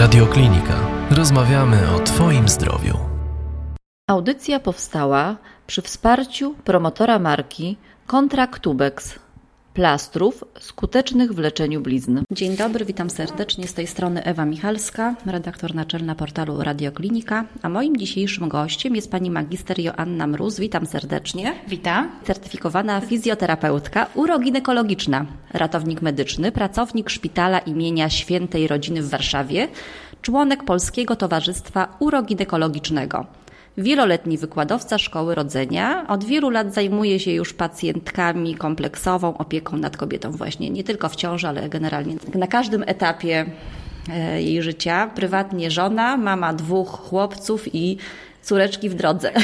Radioklinika. Rozmawiamy o Twoim zdrowiu. Audycja powstała przy wsparciu promotora marki Kontraktubex plastrów skutecznych w leczeniu blizn. Dzień dobry, witam serdecznie. Z tej strony Ewa Michalska, redaktor naczelna portalu Radioklinika, a moim dzisiejszym gościem jest pani magister Joanna Mróz. Witam serdecznie. Witam. Certyfikowana fizjoterapeutka uroginekologiczna, ratownik medyczny, pracownik szpitala imienia Świętej Rodziny w Warszawie, członek Polskiego Towarzystwa Uroginekologicznego. Wieloletni wykładowca szkoły rodzenia. Od wielu lat zajmuje się już pacjentkami kompleksową opieką nad kobietą, właśnie nie tylko w ciąży, ale generalnie na każdym etapie e, jej życia. Prywatnie żona, mama dwóch chłopców i córeczki w drodze.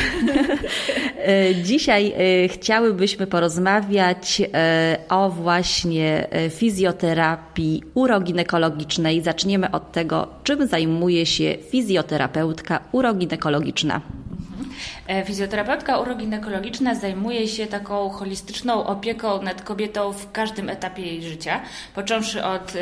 E, dzisiaj e, chciałybyśmy porozmawiać o właśnie fizjoterapii uroginekologicznej. Zaczniemy od tego, czym zajmuje się fizjoterapeutka uroginekologiczna. E, fizjoterapeutka uroginekologiczna zajmuje się taką holistyczną opieką nad kobietą w każdym etapie jej życia, począwszy od e,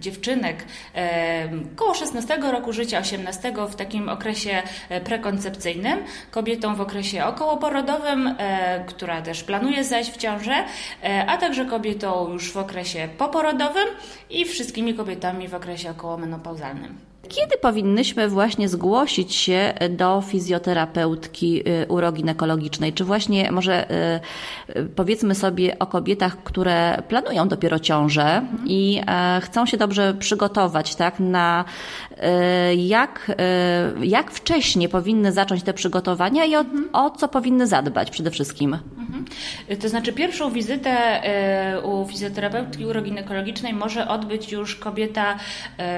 dziewczynek e, koło 16 roku życia, 18 w takim okresie prekoncepcyjnym, kobietą w okresie okołoporodowym, która też planuje zajść w ciążę, a także kobietą już w okresie poporodowym i wszystkimi kobietami w okresie okołomenopauzalnym. Kiedy powinnyśmy właśnie zgłosić się do fizjoterapeutki y, uroginekologicznej? Czy właśnie może y, y, powiedzmy sobie o kobietach, które planują dopiero ciążę mhm. i e, chcą się dobrze przygotować, tak, na jak, jak wcześnie powinny zacząć te przygotowania i o, mhm. o co powinny zadbać przede wszystkim? Mhm. To znaczy pierwszą wizytę u fizjoterapeutki uroginekologicznej może odbyć już kobieta,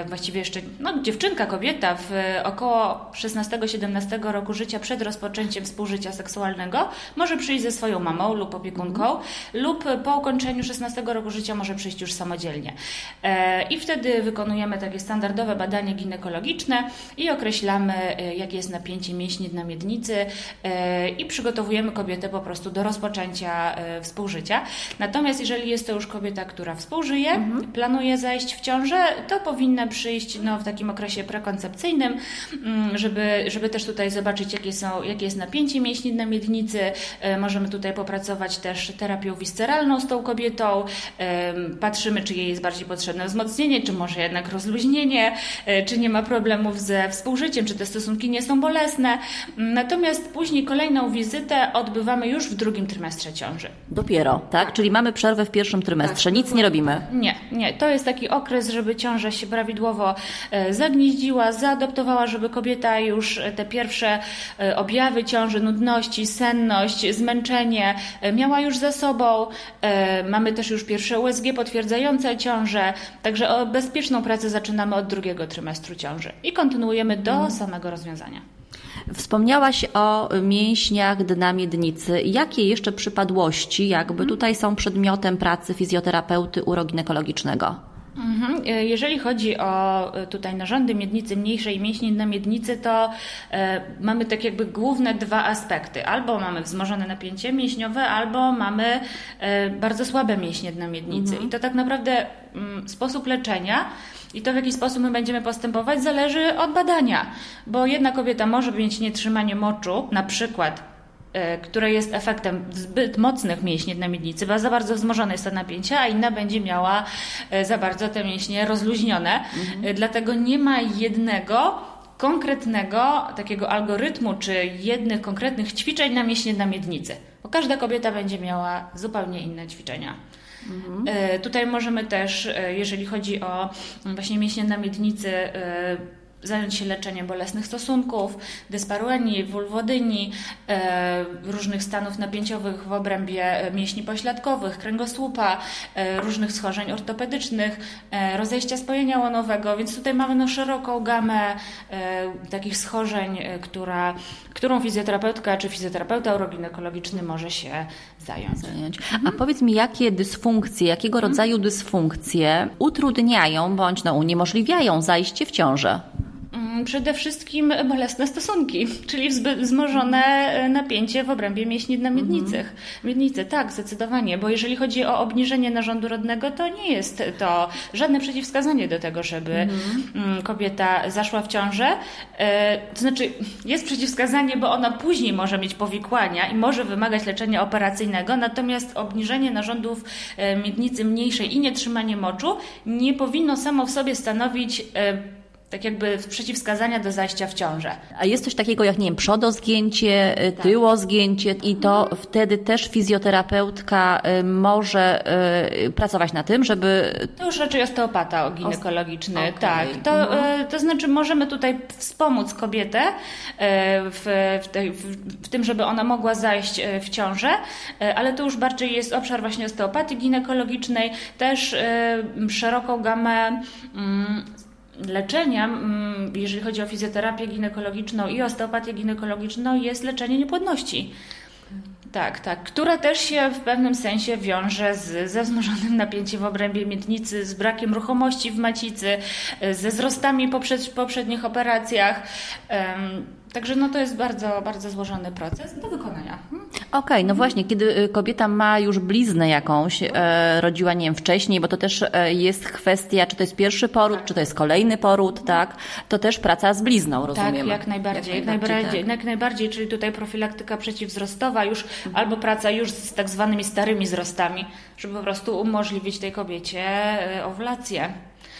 właściwie jeszcze no, dziewczynka, kobieta w około 16-17 roku życia przed rozpoczęciem współżycia seksualnego może przyjść ze swoją mamą lub opiekunką, mm. lub po ukończeniu 16 roku życia może przyjść już samodzielnie. I wtedy wykonujemy takie standardowe badanie ginekologiczne i określamy, jakie jest napięcie mięśni na miednicy i przygotowujemy kobietę po prostu do rozpoczęcia współżycia. Natomiast jeżeli jest to już kobieta, która współżyje, -hmm. planuje zajść w ciążę, to powinna przyjść no, w takim okresie okresie prekoncepcyjnym, mm, żeby, żeby też tutaj zobaczyć, jakie, są, jakie jest napięcie mięśni na miednicy. E, możemy tutaj popracować też terapią wisceralną z tą kobietą. Patrzymy, czy jej jest bardziej potrzebne wzmocnienie, czy może jednak rozluźnienie, e, czy nie ma problemów ze współżyciem, czy te stosunki nie są bolesne. Natomiast później kolejną wizytę odbywamy już w drugim trymestrze ciąży. Dopiero, tak? Czyli mamy przerwę w pierwszym trymestrze, tak, nic nie robimy. Nie, nie. To jest taki okres, żeby ciąża się prawidłowo e, zagnieździła zaadoptowała, żeby kobieta już te pierwsze e, objawy ciąży, nudności, senność, zmęczenie e, miała już za sobą. E, mamy też już pierwsze USG potwierdzające ciążę, także o bezpieczną pracę zaczynamy od drugiego trymestru ciąży i kontynuujemy do mhm. samego rozwiązania. Wspomniałaś o mięśniach dna miednicy. Jakie jeszcze przypadłości jakby mhm. tutaj są przedmiotem pracy fizjoterapeuty uroginekologicznego? Mhm. E, jeżeli chodzi o e, tutaj narządy miednicy mniejszej i mięśni na miednicy, to e, mamy tak jakby główne dwa aspekty. Albo mamy wzmożone napięcie mięśniowe, albo mamy bardzo słabe mięśnie na miednicy. Mhm. I to tak naprawdę mm, sposób leczenia i to, w jaki sposób my będziemy postępować, zależy od badania. Bo jedna kobieta może mieć nietrzymanie moczu, na przykład które jest efektem zbyt mocnych mięśni na miednicy, bo za bardzo wzmożone jest to napięcie, a inna będzie miała e, za bardzo te mięśnie rozluźnione. Mhm. E, dlatego nie ma jednego konkretnego takiego algorytmu czy jednych konkretnych ćwiczeń na mięśnie na miednicy, bo każda kobieta będzie miała zupełnie inne ćwiczenia. Mhm. Tutaj możemy też, jeżeli chodzi o właśnie mięśnie na miednicy, zająć się leczeniem bolesnych stosunków, dysparuenii, wulwodyni, e, różnych stanów napięciowych w obrębie e, mięśni pośladkowych, kręgosłupa, e, różnych schorzeń ortopedycznych, rozejścia spojenia łonowego, więc tutaj mamy no, szeroką gamę takich schorzeń, która, którą fizjoterapeutka czy fizjoterapeuta uroginekologiczny może się zająć. zająć. A powiedz mi, jakie dysfunkcje, jakiego mhm. rodzaju dysfunkcje utrudniają bądź no, uniemożliwiają zajście w ciążę? Mm, przede wszystkim bolesne stosunki, czyli wzmożone e, napięcie w obrębie mięśni na miednicy. Mhm. Miednicy, tak, zdecydowanie, bo jeżeli chodzi o obniżenie narządu rodnego, to nie jest to żadne przeciwwskazanie do tego, żeby mhm. kobieta zaszła w ciążę. E, to znaczy, jest przeciwwskazanie, bo ona później może mieć powikłania i może wymagać leczenia operacyjnego, natomiast obniżenie narządów e, miednicy mniejszej i nietrzymanie moczu nie powinno samo w sobie stanowić tak jakby przeciwwskazania do zajścia w ciążę. A jest coś takiego jak, nie wiem, przodozgięcie, y, tak. tyłozgięcie i to wtedy też fizjoterapeutka y, może y, pracować na tym, żeby... To już raczej osteopata ginekologiczny, okay. tak. To, mhm. to znaczy możemy tutaj wspomóc kobietę w, w, w, tym, żeby ona mogła zajść w ciążę, ale to już bardziej jest obszar właśnie osteopatii ginekologicznej, też szeroką gamę mm, leczenia, mm, jeżeli chodzi o fizjoterapię ginekologiczną i osteopatię ginekologiczną, jest leczenie niepłodności. Tak, tak, która też się w pewnym sensie wiąże z, ze wzmożonym napięciem w obrębie miednicy, z brakiem ruchomości w macicy, ze wzrostami po poprzednich operacjach. Także no to jest bardzo, bardzo złożony proces do wykonania. Okej, okay, no właśnie, kiedy y, kobieta ma już bliznę jakąś, e, rodziła, nie wiem, wcześniej, bo to też e, jest kwestia, czy to jest pierwszy poród, czy to jest kolejny poród, tak? To też praca z blizną, rozumiem. Tak, jak najbardziej. Jak najbardziej, jak najbardziej, tak. jak najbardziej czyli tutaj profilaktyka przeciwwzrostowa, już mhm. albo praca już z tak zwanymi starymi wzrostami, żeby po prostu umożliwić tej kobiecie e, owulację.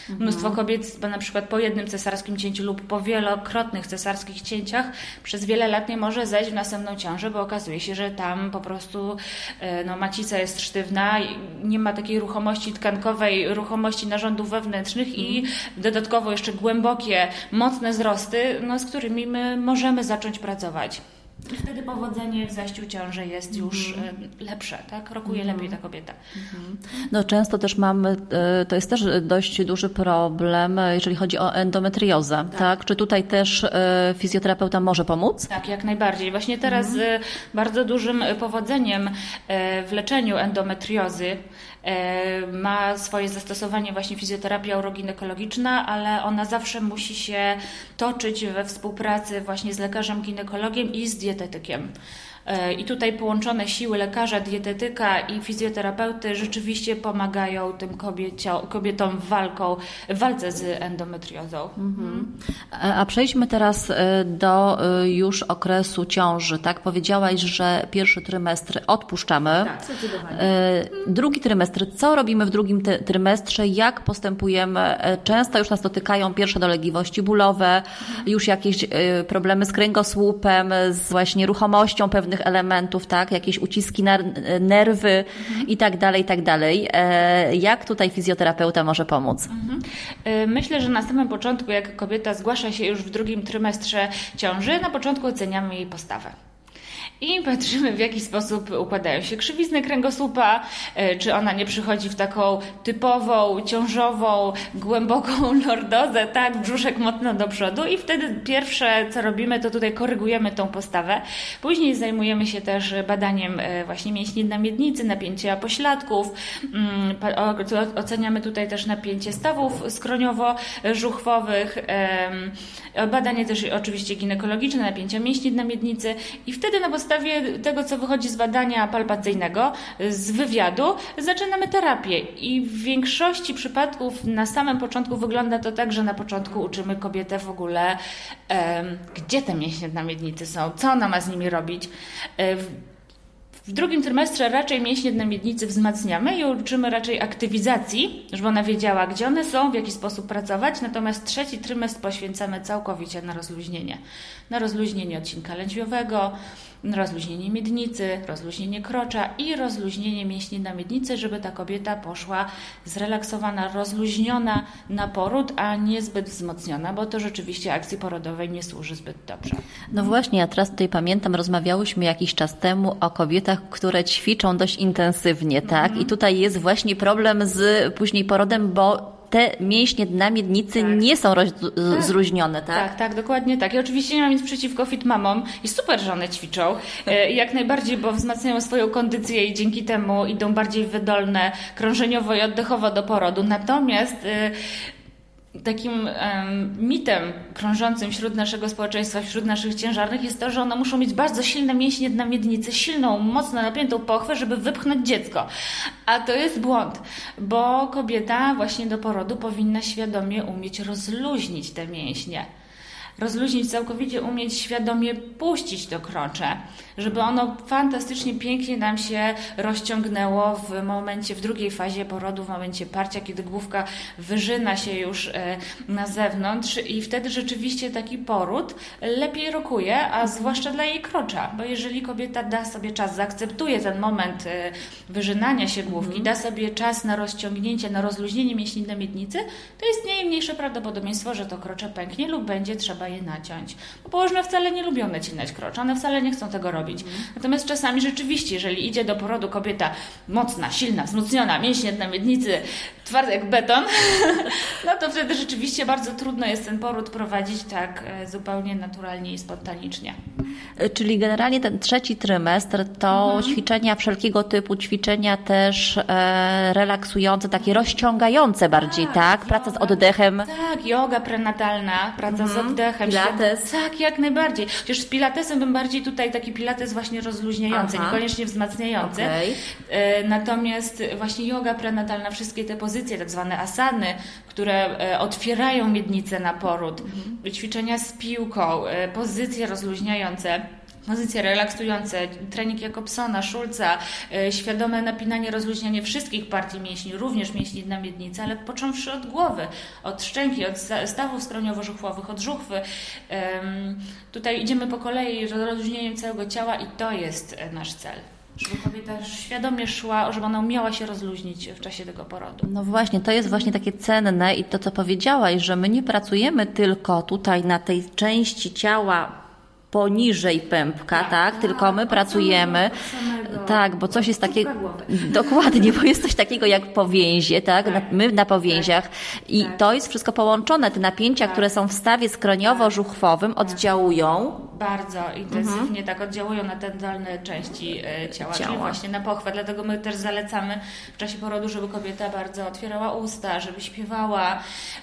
Mnóstwo kobiet na przykład po jednym cesarskim cięciu lub po wielokrotnych cesarskich cięciach przez wiele lat nie może zejść w następną ciążę, bo okazuje się, że tam po prostu e, no, macica jest sztywna, nie ma takiej ruchomości tkankowej, ruchomości narządów wewnętrznych i mhm. dodatkowo jeszcze głębokie, mocne wzrosty, no, z którymi my możemy zacząć pracować. I wtedy powodzenie w zajściu ciąży jest już mm. lepsze, tak? Rokuje mm. lepiej ta kobieta. Mm. No często też mamy, e, to jest też dość duży problem, jeżeli chodzi o endometriozę, tak? tak? Czy tutaj też e, fizjoterapeuta może pomóc? Tak, jak najbardziej. Właśnie teraz mhm. bardzo dużym powodzeniem w leczeniu endometriozy E, ma swoje zastosowanie właśnie fizjoterapia uroginekologiczna, ale ona zawsze musi się toczyć we współpracy właśnie z lekarzem ginekologiem i z dietetykiem. E, I tutaj połączone siły lekarza, dietetyka i fizjoterapeuty rzeczywiście pomagają tym kobietom w, walką, w walce z endometriozą. Mhm. A przejdźmy teraz e, do e, już okresu ciąży. Tak, powiedziałaś, że pierwszy trymestr odpuszczamy. Tak, zdecydowanie. Drugi trymestr. Co robimy w drugim trymestrze? Jak postępujemy? Często już nas dotykają pierwsze dolegliwości bólowe, mhm. już jakieś problemy z kręgosłupem, z właśnie ruchomością pewnych elementów, tak, jakieś uciski na nerwy mhm. i tak dalej, i tak dalej. E, jak tutaj fizjoterapeuta może pomóc? Mhm. E, myślę, że na samym początku, jak kobieta zgłasza się już w drugim trymestrze ciąży, na początku oceniamy jej postawę i patrzymy, w jaki sposób układają się krzywizny kręgosłupa, e, czy ona nie przychodzi w taką typową, ciążową, głęboką lordozę, tak, brzuszek mocno do przodu. I wtedy pierwsze, co robimy, to tutaj korygujemy tą postawę. Później zajmujemy się też badaniem e, właśnie mięśni na miednicy, napięcia pośladków, mm, oceniamy tutaj też napięcie stawów skroniowo-żuchwowych, badanie też oczywiście ginekologiczne, napięcia mięśni na miednicy. I wtedy na podstawie podstawie tego, co wychodzi z badania palpacyjnego, z wywiadu, zaczynamy terapię. I w większości przypadków na samym początku wygląda to tak, że na początku uczymy kobietę w ogóle, gdzie te mięśnie na miednicy są, co ona ma z nimi robić. E, w drugim trymestrze raczej mięśnie na miednicy wzmacniamy i uczymy raczej aktywizacji, żeby ona wiedziała, gdzie one są, w jaki sposób pracować. Natomiast trzeci trymestr poświęcamy całkowicie na rozluźnienie. Na rozluźnienie odcinka lędźwiowego, rozluźnienie miednicy, rozluźnienie krocza i rozluźnienie mięśni na miednicy, żeby ta kobieta poszła zrelaksowana, rozluźniona na poród, a nie zbyt wzmocniona, bo to rzeczywiście akcji porodowej nie służy zbyt dobrze. No właśnie, ja teraz tutaj pamiętam, rozmawiałyśmy jakiś czas temu o kobietach, które ćwiczą dość intensywnie, tak? Mm -hmm. I tutaj jest właśnie problem z później porodem, bo te mięśnie na miednicy tak. nie są roz, tak. zróżnione, tak? Tak, tak, dokładnie tak. I oczywiście nie mam nic przeciwko fit mamom i super, że one ćwiczą. E, jak najbardziej, bo wzmacniają swoją kondycję i dzięki temu idą bardziej wydolne krążeniowo i oddechowo do porodu. Natomiast e, takim um, mitem krążącym wśród naszego społeczeństwa, wśród naszych ciężarnych jest to, że one muszą mieć bardzo silne mięśnie na miednicy, silną, mocno napiętą pochwę, żeby wypchnąć dziecko. A to jest błąd, bo kobieta właśnie do porodu powinna świadomie umieć rozluźnić te mięśnie rozluźnić, całkowicie umieć świadomie puścić to krocze, żeby ono fantastycznie, pięknie nam się rozciągnęło w momencie, w drugiej fazie porodu, w momencie parcia, kiedy główka wyżyna się już e, na zewnątrz i wtedy rzeczywiście taki poród lepiej rokuje, a zwłaszcza dla jej krocza, bo jeżeli kobieta da sobie czas, zaakceptuje ten moment e, wyżynania się główki, mhm. da sobie czas na rozciągnięcie, na rozluźnienie mięśni na miednicy, to istnieje mniejsze prawdopodobieństwo, że to krocze pęknie lub będzie trzeba je naciąć. Bo położne wcale nie lubią nacinać krocza, one wcale nie chcą tego robić. Mhm. Natomiast czasami rzeczywiście, jeżeli idzie do porodu kobieta mocna, silna, wzmocniona, mięśnie na miednicy, twarda jak beton, no to wtedy rzeczywiście bardzo trudno jest ten poród prowadzić tak e, zupełnie naturalnie i spontanicznie. E, czyli generalnie ten trzeci trymestr to mhm. ćwiczenia wszelkiego typu, ćwiczenia też e, relaksujące, takie rozciągające bardziej, tak? tak? Praca z oddechem. Tak, yoga prenatalna, praca mhm. z oddechem, Pilates. Tak, jak najbardziej. Chociaż z pilatesem bym bardziej tutaj taki pilates właśnie rozluźniający, Aha. niekoniecznie wzmacniający. Okay. E, natomiast właśnie yoga prenatalna, wszystkie te pozycje, tak zwane asany, które e, otwierają miednicę na poród, mhm. ćwiczenia z piłką, e, pozycje rozluźniające pozycje relaksujące, trening Jakobsona, Szulca, e, świadome napinanie, rozluźnianie wszystkich partii mięśni, również mięśni na miednicy, ale począwszy od głowy, od szczęki, od stawów skroniowo-żuchwowych, od żuchwy. Tutaj idziemy po kolei rozluźnieniem całego ciała i to jest e, nasz cel żeby kobieta świadomie szła, żeby ona umiała się rozluźnić w czasie tego porodu. No właśnie, to jest właśnie takie cenne i to, co powiedziałaś, że my nie pracujemy tylko tutaj na tej części ciała poniżej pępka, tak? tak? Tylko my pracujemy. Tak, bo coś jest takiego. Dokładnie, bo jest coś takiego jak powięzie, tak? tak. My na powięziach. Tak. I tak. to jest wszystko połączone. Te napięcia, które są w stawie skroniowo-żuchwowym, oddziałują. Bardzo intensywnie mhm. tak oddziałują na te dolne części e, ciała, ciała, czyli właśnie na pochwę. Dlatego my też zalecamy w czasie porodu, żeby kobieta bardzo otwierała usta, żeby śpiewała.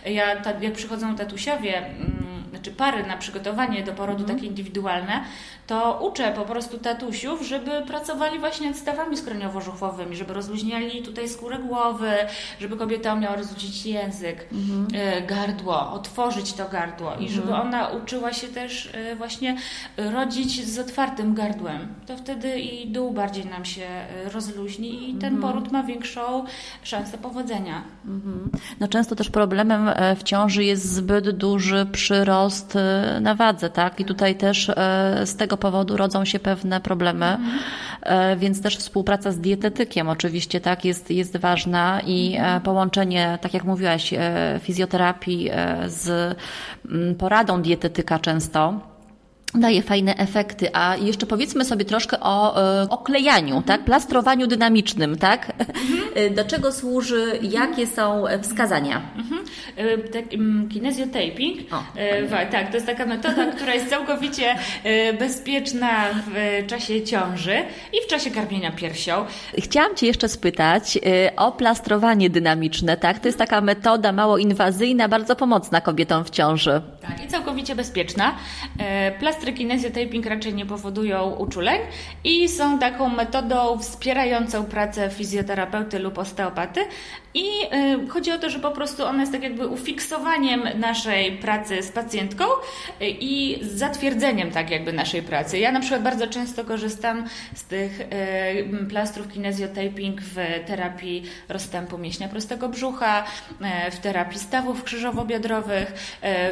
Ja, jak przychodzą tatusiowie, mm, znaczy pary na przygotowanie do porodu mm. takie indywidualne, to uczę po prostu tatusiów, żeby pracowali właśnie nad stawami skroniowo-żuchwowymi, żeby rozluźniali tutaj skórę głowy, żeby kobieta umiała rozluźnić język, mm. gardło, otworzyć to gardło i żeby mhm. ona uczyła się też e, właśnie rodzić z otwartym gardłem. To wtedy i dół bardziej nam się e, rozluźni i ten mm. poród ma większą szansę powodzenia. Mm. No często też problemem w ciąży jest zbyt duży przyrost wzrost y, na wadze, tak? I tutaj też e, z tego powodu rodzą się pewne problemy, mhm. więc też współpraca z dietetykiem oczywiście, tak, jest, jest ważna i e, połączenie, tak jak mówiłaś, fizjoterapii z mm, poradą dietetyka często daje fajne efekty. A jeszcze powiedzmy sobie troszkę o e, oklejaniu, tak? Plastrowaniu dynamicznym, tak? Mhm. Do czego służy, jakie są wskazania? Mhm. E, tak, mm, kinesiotaping. E, tak, to jest taka metoda, która jest całkowicie e, bezpieczna w czasie ciąży i w czasie karmienia piersią. Chciałam Cię jeszcze spytać e, o plastrowanie dynamiczne, tak? To jest taka metoda mało inwazyjna, bardzo pomocna kobietom w ciąży. Tak, i całkowicie bezpieczna. E, plastry kinesiotaping raczej nie powodują uczuleń i są taką metodą wspierającą pracę fizjoterapeuty lub osteopaty. I y, chodzi o to, że po prostu ona jest tak jakby ufiksowaniem naszej pracy z pacjentką y, i zatwierdzeniem tak jakby naszej pracy. Ja na przykład bardzo często korzystam z tych y, plastrów kinesiotaping w terapii rozstępu mięśnia prostego brzucha, w terapii stawów krzyżowo-biodrowych,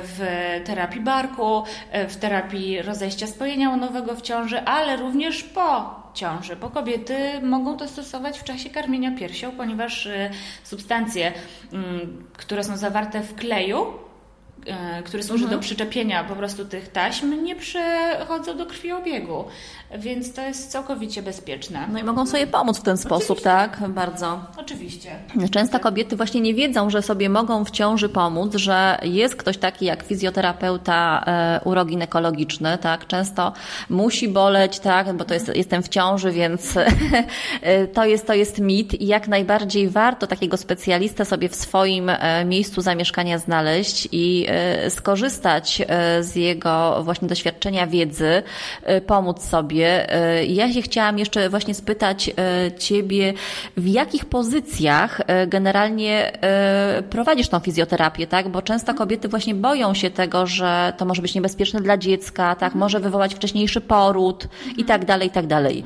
w terapii barku, w terapii rozejścia spojenia łonowego w ciąży, ale również po ciąży, bo kobiety mogą to stosować w czasie karmienia piersią, ponieważ y, substancje, mm, które są zawarte w kleju, który służy do przyczepienia po prostu tych taśm, nie przechodzą do krwiobiegu, więc to jest całkowicie bezpieczne. No i mogą sobie pomóc w ten sposób, tak? Bardzo. Oczywiście. Często kobiety właśnie nie wiedzą, że sobie mogą w ciąży pomóc, że jest ktoś taki jak fizjoterapeuta e, uroginekologiczny, tak? Często musi boleć, tak? Bo to jest, jestem w ciąży, więc e, to jest, to jest mit i jak najbardziej warto takiego specjalistę sobie w swoim e, miejscu zamieszkania znaleźć i e, skorzystać e, z jego właśnie doświadczenia, wiedzy, e, pomóc sobie. E, Ja się chciałam jeszcze właśnie spytać e, Ciebie, w jakich pozycjach e, generalnie e, prowadzisz tą fizjoterapię, tak? Bo często kobiety właśnie boją się tego, że to może być niebezpieczne dla dziecka, tak? Może wywołać wcześniejszy poród i tak dalej, i tak dalej.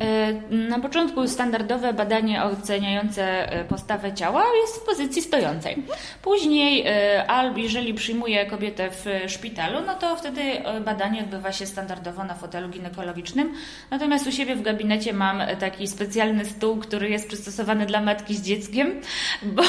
E, Na początku standardowe badanie oceniające e, postawę ciała jest w pozycji stojącej. Później, e, albo jeżeli przyjmuję kobietę w szpitalu, no to wtedy badanie odbywa się standardowo na fotelu ginekologicznym. Natomiast u siebie w gabinecie mam taki specjalny stół, który jest przystosowany dla matki z dzieckiem, bo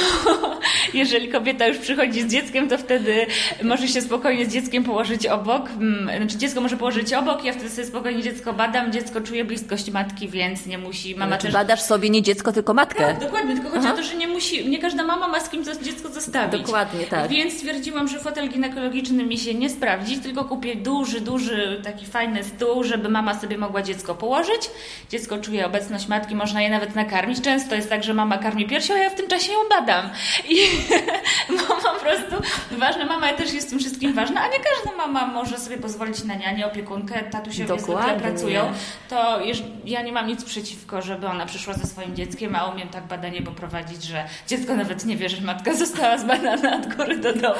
jeżeli kobieta już przychodzi z dzieckiem, to wtedy może się spokojnie z dzieckiem położyć obok. Mm, Znaczy dziecko może położyć obok, ja wtedy sobie spokojnie dziecko badam, dziecko czuje bliskość matki, więc nie musi. Mama Czy też badasz sobie nie dziecko, tylko matkę? tak, dokładnie, tylko chodzi o to, że nie musi, nie każda mama ma z kim dziecko zostawić. Dokładnie, tak. Więc stwierdziłam, że fotel ginekologiczny mi się nie sprawdzi, tylko kupię duży, duży, taki fajny stół, żeby mama sobie mogła dziecko położyć. Dziecko czuje obecność matki, można je nawet nakarmić. Często jest tak, że mama karmi piersią, a ja w tym czasie ją badam. I bo po prostu ważna mama też jest tym wszystkim ważna, a nie każda mama może sobie pozwolić na nianię, opiekunkę, tatusiowie zwykle pracują. To ja nie mam nic przeciwko, żeby ona przyszła ze swoim dzieckiem, a umiem tak badanie poprowadzić, że dziecko nawet nie wie, że matka została zbadana od góry do dołu.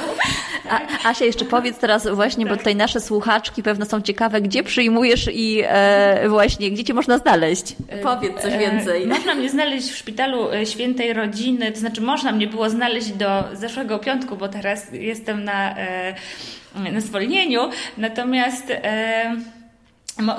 A, Asia, jeszcze powiedz teraz właśnie, bo tutaj nasze słuchaczki pewno są ciekawe, gdzie przyjmujesz i e, właśnie, gdzie cię można znaleźć? Powiedz coś więcej. E, Można mnie znaleźć w szpitalu e, świętej rodziny, to znaczy można mnie było znaleźć do zeszłego piątku, bo teraz jestem na, e, na zwolnieniu, natomiast e,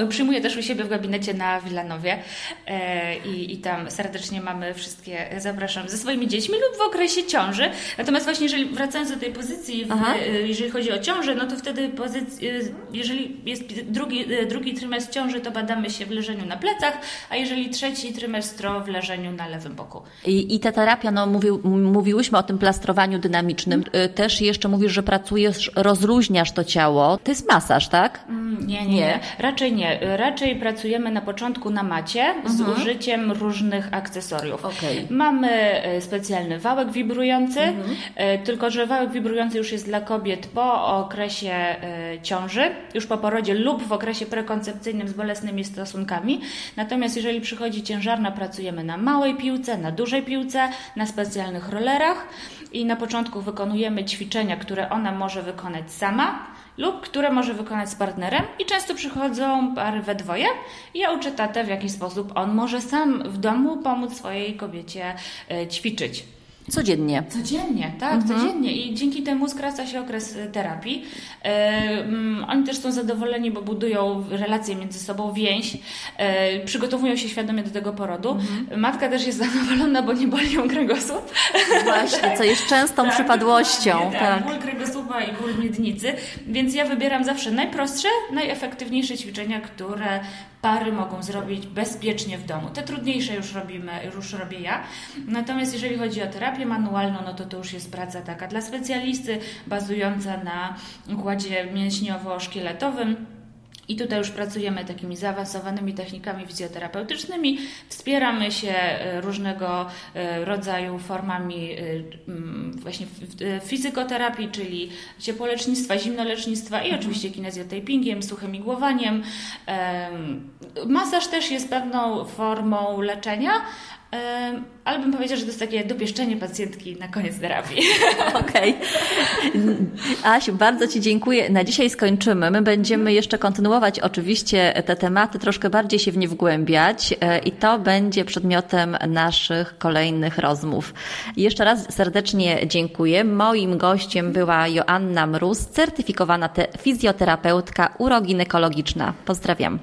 przyjmuję też u siebie w gabinecie na Wilanowie e, i, i tam serdecznie mamy wszystkie, zapraszam ze swoimi dziećmi lub w okresie ciąży. Natomiast właśnie jeżeli wracając do tej pozycji, w, e, jeżeli chodzi o ciążę, no to wtedy pozyc- e, jeżeli jest drugi, drugi trymestr ciąży, to badamy się w leżeniu na plecach, a jeżeli trzeci trymestr, to w leżeniu na lewym boku. I, I ta terapia, no mówił, m- mówiłyśmy o tym plastrowaniu dynamicznym. Y, Też jeszcze mówisz, że pracujesz, rozluźniasz to ciało. To jest masaż, tak? Mm, Nie, nie, Nie. nie. Raczej nie. Raczej pracujemy na początku na macie z użyciem różnych akcesoriów. Okej. Mamy e, specjalny wałek wibrujący, e, tylko że wałek wibrujący już jest dla kobiet po okresie ciąży, już po porodzie lub w okresie prekoncepcyjnym z bolesnymi stosunkami. Natomiast jeżeli przychodzi ciężarna, pracujemy na małej piłce, na dużej piłce, na specjalnych rollerach i na początku wykonujemy ćwiczenia, które ona może wykonać sama lub które może wykonać z partnerem i często przychodzą pary we dwoje ja uczę tatę w jaki sposób on może sam w domu pomóc swojej kobiecie e, ćwiczyć. Codziennie. Codziennie, tak, codziennie i dzięki temu skraca się okres e, terapii. Mm, oni też są zadowoleni, bo budują relacje między sobą, więź, e, przygotowują się świadomie do tego porodu. Matka też jest zadowolona, bo nie boli ją kręgosłup. Właśnie, co jest częstą przypadłością. dokładnie, Tak. Ból kręgosłupa i ból miednicy, więc ja wybieram zawsze najprostsze, najefektywniejsze ćwiczenia, które pary mogą zrobić bezpiecznie w domu. Te trudniejsze już robimy, już robię ja. Natomiast jeżeli chodzi o terapię manualną, no to to już jest praca taka dla specjalisty, bazująca na układzie mięśniowo-szkieletowym. I tutaj już pracujemy takimi zaawansowanymi technikami fizjoterapeutycznymi, wspieramy się e, różnego e, rodzaju formami e, właśnie fizykoterapii, czyli ciepłolecznictwa, zimnolecznictwa i oczywiście kinezjotapingiem, suchym igłowaniem. Em, Masaż też jest pewną formą leczenia, ale bym powiedziała, że to jest takie dopieszczenie pacjentki na koniec terapii. Okej. Asiu, bardzo Ci dziękuję. Na dzisiaj skończymy. My będziemy jeszcze kontynuować oczywiście te tematy, troszkę bardziej się w nie wgłębiać e, i to będzie przedmiotem naszych kolejnych rozmów. Jeszcze raz serdecznie dziękuję. Moim gościem była Joanna Mróz, certyfikowana te- fizjoterapeutka uroginekologiczna. Pozdrawiam.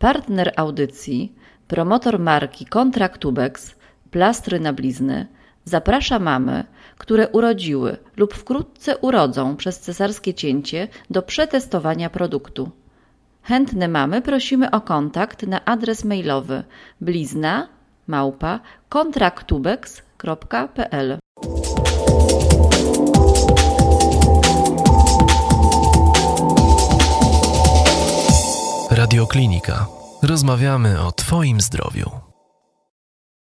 Partner audycji, promotor marki Kontraktubeks, plastry na blizny, zaprasza mamy, które urodziły lub wkrótce urodzą przez cesarskie cięcie do przetestowania produktu. Chętne mamy prosimy o kontakt na adres mailowy blizna małpa kontraktubex.pl. Radioklinika. Rozmawiamy o Twoim zdrowiu.